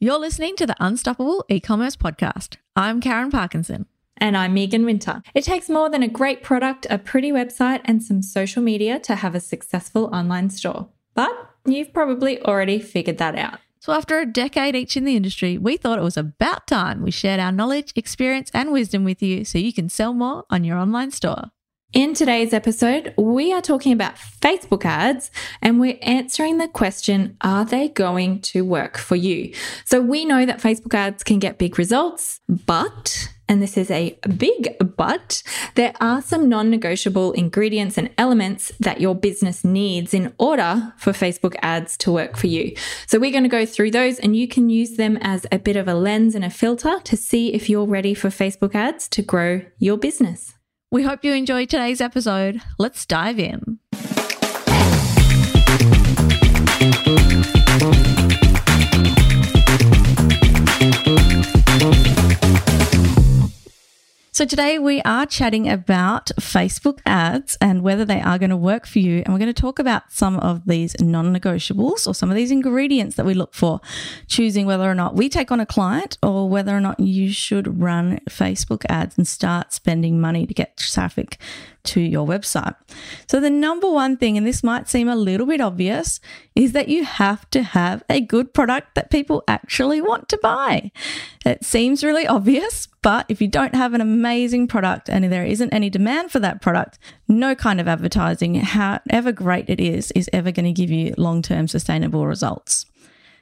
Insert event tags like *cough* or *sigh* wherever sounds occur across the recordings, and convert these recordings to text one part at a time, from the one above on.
You're listening to the Unstoppable E-commerce podcast. I'm Karen Parkinson. And I'm Megan Winter. It takes more than a great product, a pretty website, and some social media to have a successful online store. But you've probably already figured that out. So, after a decade each in the industry, we thought it was about time we shared our knowledge, experience, and wisdom with you so you can sell more on your online store. In today's episode, we are talking about Facebook ads and we're answering the question Are they going to work for you? So, we know that Facebook ads can get big results, but and this is a big but, there are some non negotiable ingredients and elements that your business needs in order for Facebook ads to work for you. So, we're going to go through those and you can use them as a bit of a lens and a filter to see if you're ready for Facebook ads to grow your business. We hope you enjoyed today's episode. Let's dive in. So, today we are chatting about Facebook ads and whether they are going to work for you. And we're going to talk about some of these non negotiables or some of these ingredients that we look for, choosing whether or not we take on a client or whether or not you should run Facebook ads and start spending money to get traffic to your website. So, the number one thing, and this might seem a little bit obvious, is that you have to have a good product that people actually want to buy. It seems really obvious, but if you don't have an amazing product and there isn't any demand for that product, no kind of advertising, however great it is, is ever going to give you long term sustainable results.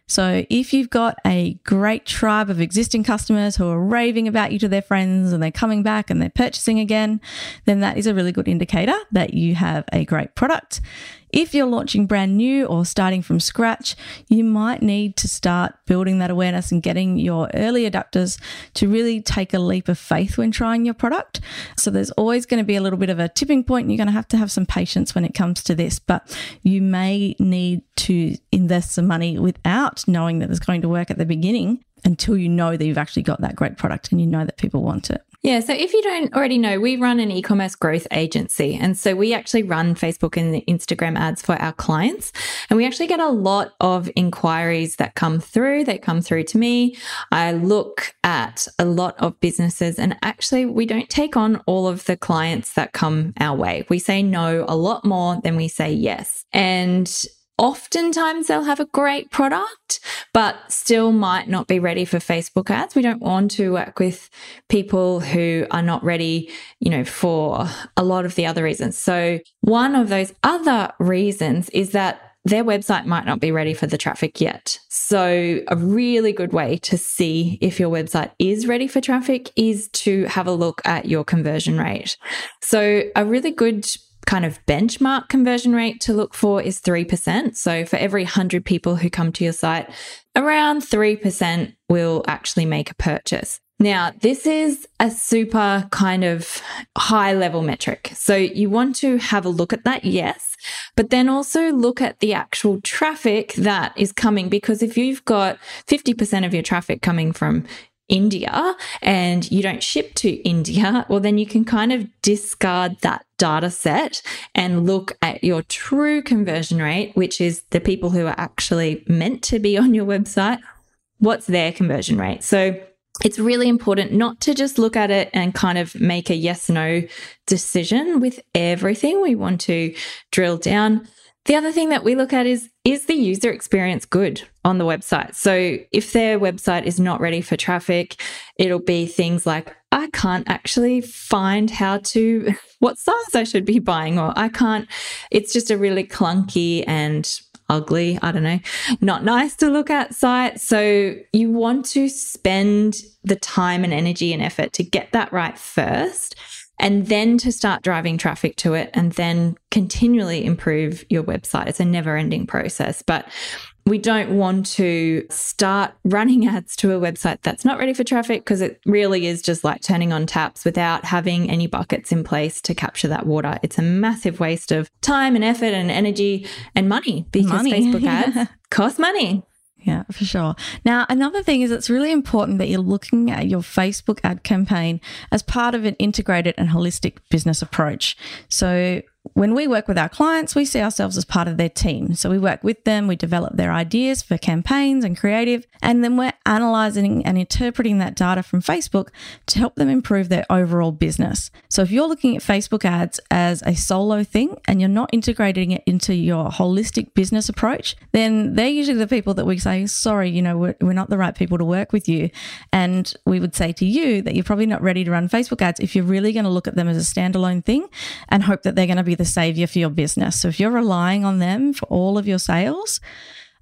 So if you've got a great tribe of existing customers who are raving about you to their friends and they're coming back and they're purchasing again, then that is a really good indicator that you have a great product. If you're launching brand new or starting from scratch, you might need to start building that awareness and getting your early adopters to really take a leap of faith when trying your product. So there's always going to be a little bit of a tipping point. You're going to have to have some patience when it comes to this, but you may need to invest some money without knowing that it's going to work at the beginning until you know that you've actually got that great product and you know that people want it. Yeah. So if you don't already know, we run an e commerce growth agency. And so we actually run Facebook and Instagram ads for our clients. And we actually get a lot of inquiries that come through. They come through to me. I look at a lot of businesses and actually we don't take on all of the clients that come our way. We say no a lot more than we say yes. And oftentimes they'll have a great product, but still might not be ready for Facebook ads. We don't want to work with people who are not ready, you know, for a lot of the other reasons. So one of those other reasons is that their website might not be ready for the traffic yet. So, a really good way to see if your website is ready for traffic is to have a look at your conversion rate. So, a really good kind of benchmark conversion rate to look for is 3%. So for every 100 people who come to your site, around 3% will actually make a purchase. Now, this is a super kind of high level metric. So you want to have a look at that, yes, but then also look at the actual traffic that is coming because if you've got 50% of your traffic coming from India and you don't ship to India, well, then you can kind of discard that data set and look at your true conversion rate, which is the people who are actually meant to be on your website. What's their conversion rate? So it's really important not to just look at it and kind of make a yes no decision with everything. We want to drill down the other thing that we look at is is the user experience good on the website? So if their website is not ready for traffic, it'll be things like I can't actually find how to *laughs* what size I should be buying or I can't it's just a really clunky and ugly, I don't know, not nice to look at site. So you want to spend the time and energy and effort to get that right first and then to start driving traffic to it and then continually improve your website. It's a never ending process, but we don't want to start running *laughs* ads to a website that's not ready for traffic because it really is just like turning on taps without having any buckets in place to capture that water. It's a massive waste of time and effort and energy and money because money. Facebook *laughs* ads cost money. Yeah, for sure. Now, another thing is it's really important that you're looking at your Facebook ad campaign as part of an integrated and holistic business approach. So, when we work with our clients, we see ourselves as part of their team. So we work with them, we develop their ideas for campaigns and creative, and then we're analyzing and interpreting that data from Facebook to help them improve their overall business. So if you're looking at Facebook ads as a solo thing and you're not integrating it into your holistic business approach, then they're usually the people that we say, sorry, you know, we're, we're not the right people to work with you. And we would say to you that you're probably not ready to run Facebook ads if you're really going to look at them as a standalone thing and hope that they're going to be the savior for your business. So if you're relying on them for all of your sales,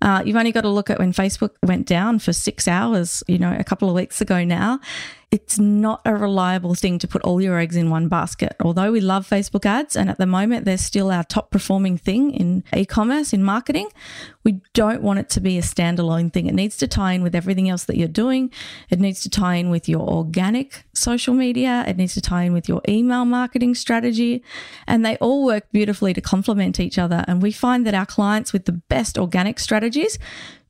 uh, you've only got to look at when Facebook went down for six hours, you know, a couple of weeks ago now it's not a reliable thing to put all your eggs in one basket. Although we love Facebook ads, and at the moment they're still our top performing thing in e commerce, in marketing, we don't want it to be a standalone thing. It needs to tie in with everything else that you're doing. It needs to tie in with your organic social media. It needs to tie in with your email marketing strategy. And they all work beautifully to complement each other. And we find that our clients with the best organic strategies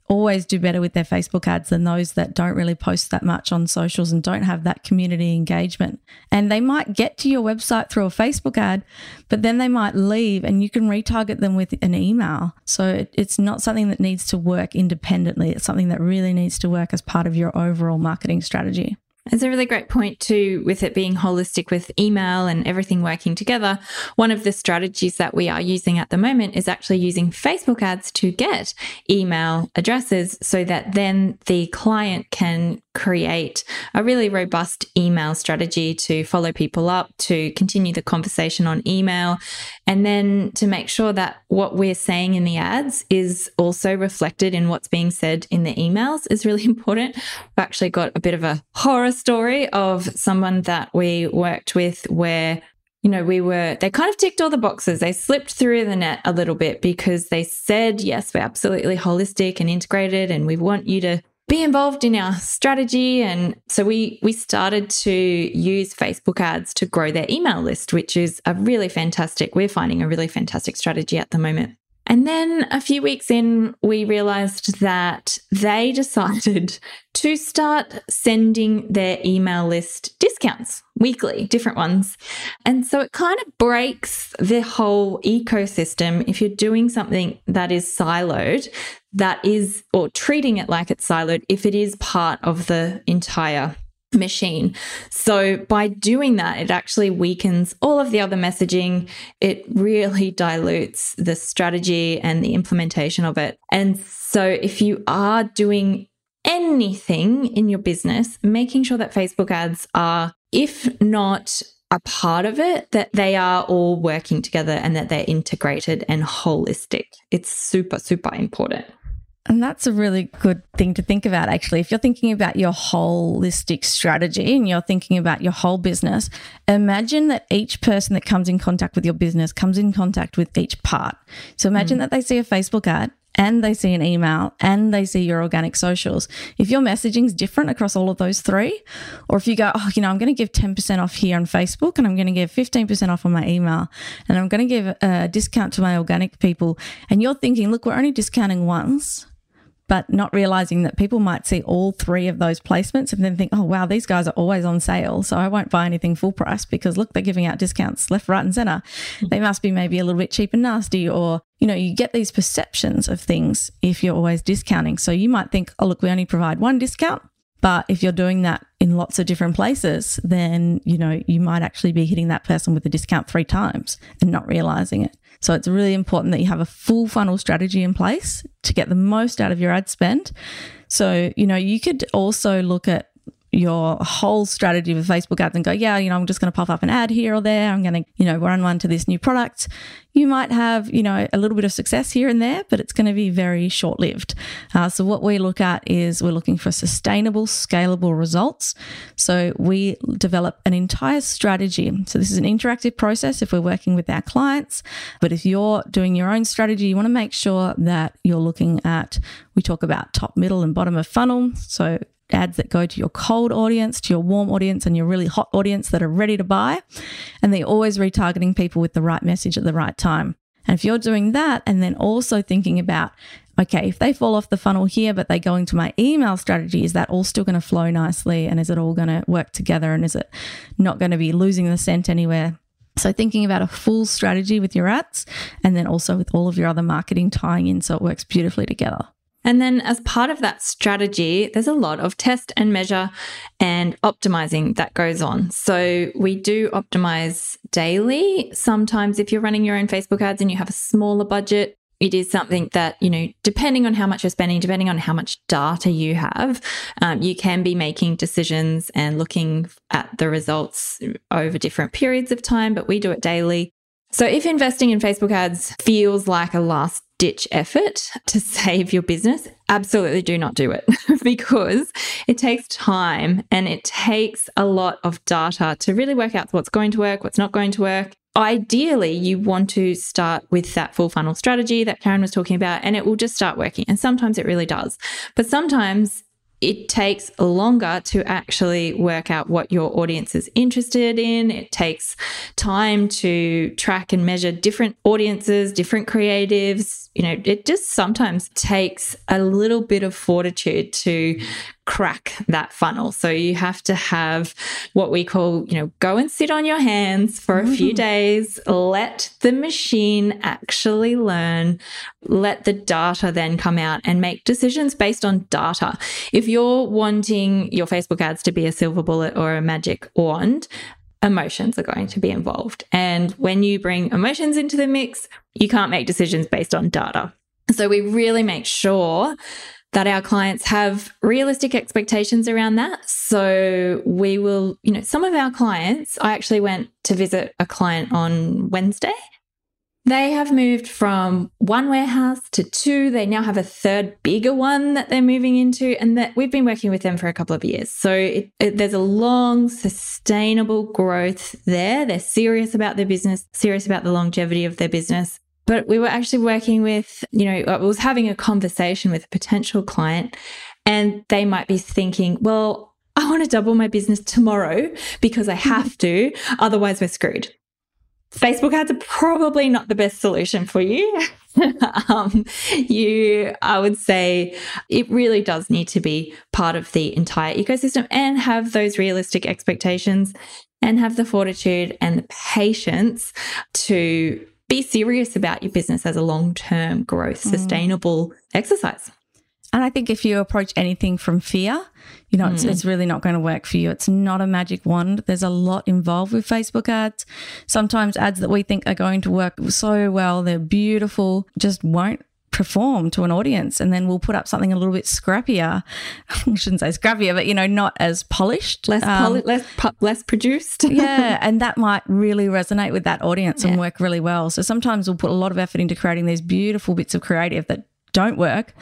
always do better with their Facebook ads than those that don't really post that much on socials and don't have that community engagement. And they might get to your website through a Facebook ad, but then they might leave and you can retarget them with an email. So it's not something that needs to work independently. It's something that really needs to work as part of your overall marketing strategy. It's a really great point too, with it being holistic with email and everything working together. One of the strategies that we are using at the moment is actually using Facebook ads to get email addresses so that then the client can create a really robust email strategy to follow people up, to continue the conversation on email, and then to make sure that what we're saying in the ads is also reflected in what's being said in the emails is really *laughs* important. I've actually got a bit of a horror story of someone that we worked with where you know, we were, they kind of ticked all the boxes. They slipped through the net a little bit because they said, yes, we're absolutely holistic and integrated and we want you to be involved in our strategy and so we we started to use Facebook ads to grow their email list which is a really fantastic we're finding a really fantastic strategy at the moment and then a few weeks in, we realized that they *laughs* decided to start sending their email list discounts weekly, different ones. And so it kind of breaks the whole ecosystem if you're doing something that is siloed, that is, or treating it like it's siloed, if it is part of the entire machine. So by doing that, it actually weakens all of the other messaging. It really dilutes the strategy and the implementation of it. And so if you are doing anything in your business, making sure that Facebook ads are, if not a part of it, that they are all working together and that they're integrated and holistic. It's super, super important. And that's a really good thing to think about, actually. If you're thinking about your holistic strategy and you're thinking about your whole business, imagine that each person that comes in contact with your business comes in contact with each part. So imagine mm. that they see a Facebook ad and they see an email and they see your organic socials. If your messaging is different across all of those three, or if you go, oh, you know, I'm going to give 10% off here on Facebook and I'm going to give 15% off on my email and I'm going to give a discount to my organic people, and you're thinking, look, we're only discounting once but not realizing that people might see all three of those placements and then think, oh, wow, these guys are always on sale. So I won't buy anything full price because look, they're giving out discounts left, right, and center. Mm-hmm. They must be maybe a little bit cheap and nasty, or, you know, you get these perceptions of things if you're always discounting. So you might think, oh, look, we only provide one discount. But if you're doing that in lots of different places, then, you know, you might actually be hitting that person with a discount three times and not realizing it. So it's really important that you have a full funnel strategy in place to get the most out of your ad spend. So, you know, you could also look at your whole strategy with Facebook ads and go, yeah, you know, I'm just going to pop up an ad here or there. I'm going to, you know, run one to this new product. You might have, you know, a little bit of success here and there, but it's going to be very short lived. Uh, so, what we look at is we're looking for sustainable, scalable results. So, we develop an entire strategy. So, this is an interactive process if we're working with our clients. But if you're doing your own strategy, you want to make sure that you're looking at, we talk about top, middle, and bottom of funnel. So, ads that go to your cold audience, to your warm audience, and your really hot audience that are ready to buy. And they're always retargeting people with the right message at the right time. And if you're doing that and then also thinking about, okay, if they fall off the funnel here, but they go into my email strategy, is that all still going to flow nicely? And is it all going to work together? And is it not going to be losing the scent anywhere? So, thinking about a full strategy with your ads and then also with all of your other marketing tying in so it works beautifully together. And then, as part of that strategy, there's a lot of test and measure and optimizing that goes on. So, we do optimize daily. Sometimes, if you're running your own Facebook ads and you have a smaller budget, it is something that, you know, depending on how much you're spending, depending on how much data you have, um, you can be making decisions and looking at the results over different periods of time, but we do it daily. So if investing in Facebook ads feels like a last ditch effort to save your business, absolutely do not do it *laughs* because it takes time and it takes a lot of data to really work out what's going to work, what's not going to work. Ideally, you want to start with that full funnel strategy that Karen was talking about, and it will just start working. And sometimes it really does. But sometimes it takes longer to actually work out what your audience is interested in. It takes time to track and measure different audiences, different creatives. You know, it just sometimes takes a little bit of fortitude to crack that funnel. So you have to have what we call, you know, go and sit on your hands for a few mm-hmm. days, let the machine actually learn, let the data then come out and make decisions based on data. If you're wanting your Facebook ads to be a silver bullet or a magic wand, emotions are going to be involved. And when you bring emotions into the mix, you can't make decisions based on data. So we really make sure that our clients have realistic expectations around that. So we will, you know, some of our clients, I actually went to visit a client on Wednesday. They have moved from one warehouse to two. They now have a third bigger one that they're moving into, and that we've been working with them for a couple of years. So it, it, there's a long, sustainable growth there. They're serious about their business, serious about the longevity of their business. But we were actually working with, you know, I was having a conversation with a potential client, and they might be thinking, well, I want to double my business tomorrow because I have to, otherwise, we're screwed. Facebook ads are probably not the best solution for you. *laughs* um, you, I would say it really does need to be part of the entire ecosystem and have those realistic expectations and have the fortitude and the patience to be serious about your business as a long term growth, mm. sustainable exercise. And I think if you approach anything from fear, you know, mm. it's, it's, really not going to work for you. It's not a magic wand. There's a lot involved with Facebook ads. Sometimes ads that we think are going to work so well, they're beautiful, just won't perform to an audience and then we'll put up something a little bit scrappier. *laughs* I shouldn't say scrappier but you know not as polished. Less um, poli- less less produced. *laughs* Yeah and that might really resonate with that audience yeah. and work really well. So sometimes we'll put a lot of effort into creating these beautiful bits of creative that don't work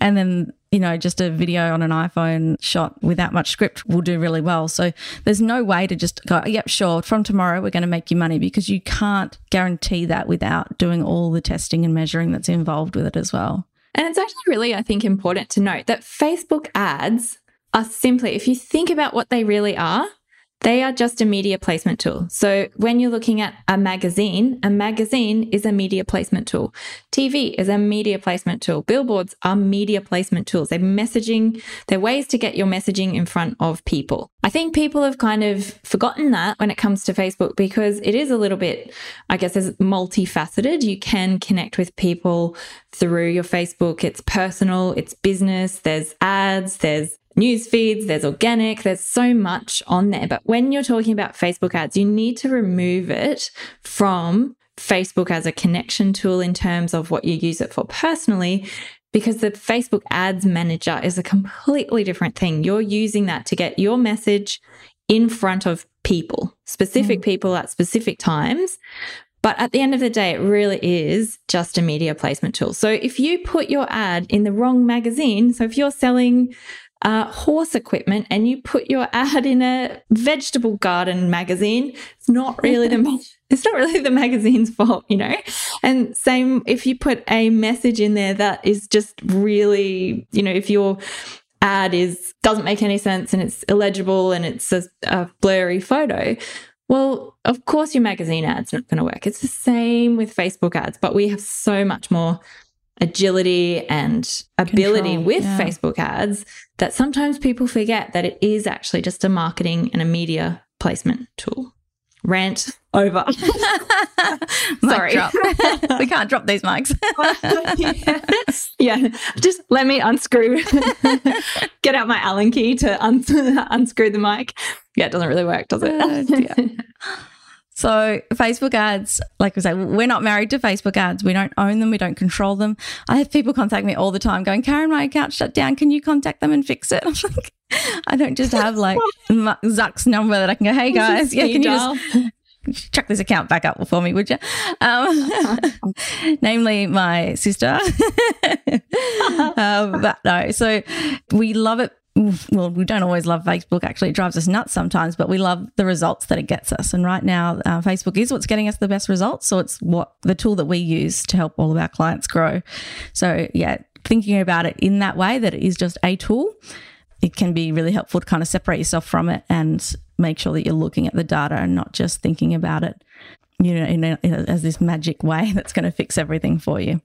and then you know, just a video on an iPhone shot without much script will do really well. So there's no way to just go, yep, sure, from tomorrow we're going to make you money because you can't guarantee that without doing all the testing and measuring that's involved with it as well. And it's actually really, I think, important to note that Facebook ads are simply, if you think about what they really are, they are just a media placement tool. So when you're looking at a magazine, a magazine is a media placement tool. TV is a media placement tool. Billboards are media placement tools. They're messaging, they're ways to get your messaging in front of people. I think people have kind of forgotten that when it comes to Facebook because it is a little bit, I guess, as multifaceted. You can connect with people through your Facebook. It's personal, it's business, there's ads, there's news feeds, there's organic, there's so much on there. But when you're talking about Facebook ads, you need to remove it from Facebook as a connection tool in terms of what you use it for personally. Because the Facebook ads manager is a completely different thing. You're using that to get your message in front of people, specific mm. people at specific times. But at the end of the day, it really is just a media placement tool. So if you put your ad in the wrong magazine, so if you're selling uh, horse equipment and you put your ad in a vegetable garden magazine, it's not really the *laughs* it's not really the magazine's fault, you know. And same if you put a message in there that is just really, you know, if your ad is doesn't make any sense and it's illegible and it's a, a blurry photo, well, of course your magazine ad's not going to work. It's the same with Facebook ads, but we have so much more agility and ability Control, with yeah. Facebook ads that sometimes people forget that it is actually just a marketing and a media placement tool. Rant over. *laughs* Sorry. *laughs* we can't drop these mics. *laughs* yeah. Just let me unscrew, get out my Allen key to un- unscrew the mic. Yeah, it doesn't really work, does it? Uh, so, Facebook ads, like we say, we're not married to Facebook ads. We don't own them. We don't control them. I have people contact me all the time going, Karen, my account shut down. Can you contact them and fix it? *laughs* I'm like, I don't just have like *laughs* Zuck's number that I can go, hey guys, yeah, can you just *laughs* chuck this account back up for me, would you? Um, namely, my sister. um, but no, so we love it. Well, we don't always love Facebook. Actually, it drives us nuts sometimes, but we love the results that it gets us. And right now, uh, Facebook is what's getting us the best results. So it's what the tool that we use to help all of our clients grow. So yeah, thinking about it in that way that it is just a tool it can be really helpful to kind of separate yourself from it and make sure that you're looking at the data and not just thinking about it, you know, in a, as this magic way *laughs* that's going to fix everything for you.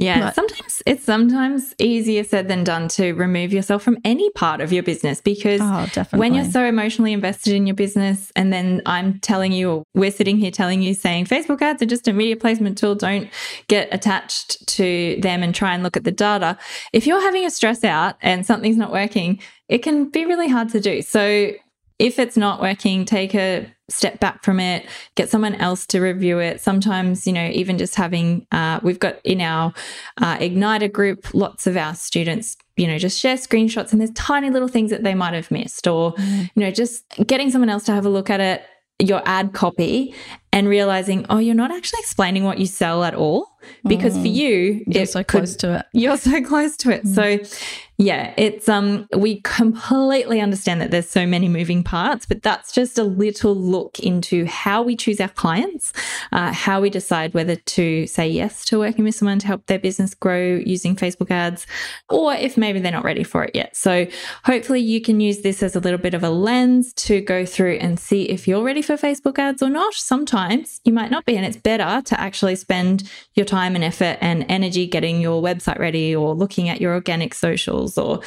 Yeah, but, sometimes it's sometimes easier said than done to remove yourself from any part of your business because oh, when you're so emotionally invested in your business, and then I'm telling you, or we're sitting here telling you, saying Facebook ads are just a media placement tool, don't get attached to them and try and look at the data. If you're having a stress out and something's not working, it can be really hard to do. So if it's not working, take a step back from it, get someone else to review it. Sometimes, you know, even just having, uh, we've got in our uh, Igniter group, lots of our students, you know, just share screenshots and there's tiny little things that they might have missed, or, mm. you know, just getting someone else to have a look at it, your ad copy, and realizing, oh, you're not actually explaining what you sell at all. Because mm. for you, you're so close could, to it. You're so close to it. Mm. So yeah, it's um we completely understand that there's so many moving parts, but that's just a little look into how we choose our clients, uh, how we decide whether to say yes to working with someone to help their business grow using Facebook ads, or if maybe they're not ready for it yet. So hopefully you can use this as a little bit of a lens to go through and see if you're ready for Facebook ads or not. Sometimes you might not be, and it's better to actually spend your time and effort and energy getting your website ready or looking at your organic socials or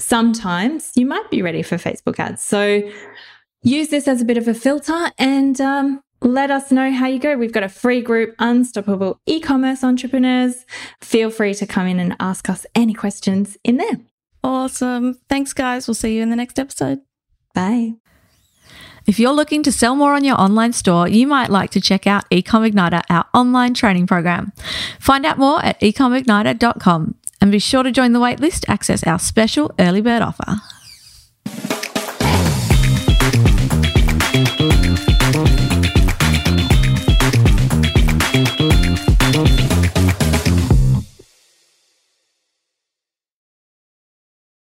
sometimes you might be ready for Facebook ads. So use this as a bit of a filter and um, let us know how you go. We've got a free group, Unstoppable E Commerce Entrepreneurs. Feel free to come in and ask us any questions in there. Awesome. Thanks, guys. We'll see you in the next episode. Bye. If you're looking to sell more on your online store, you might like to check out Ecom Igniter, our online training program. Find out more at ecomigniter.com and be sure to join the waitlist to access our special early bird offer.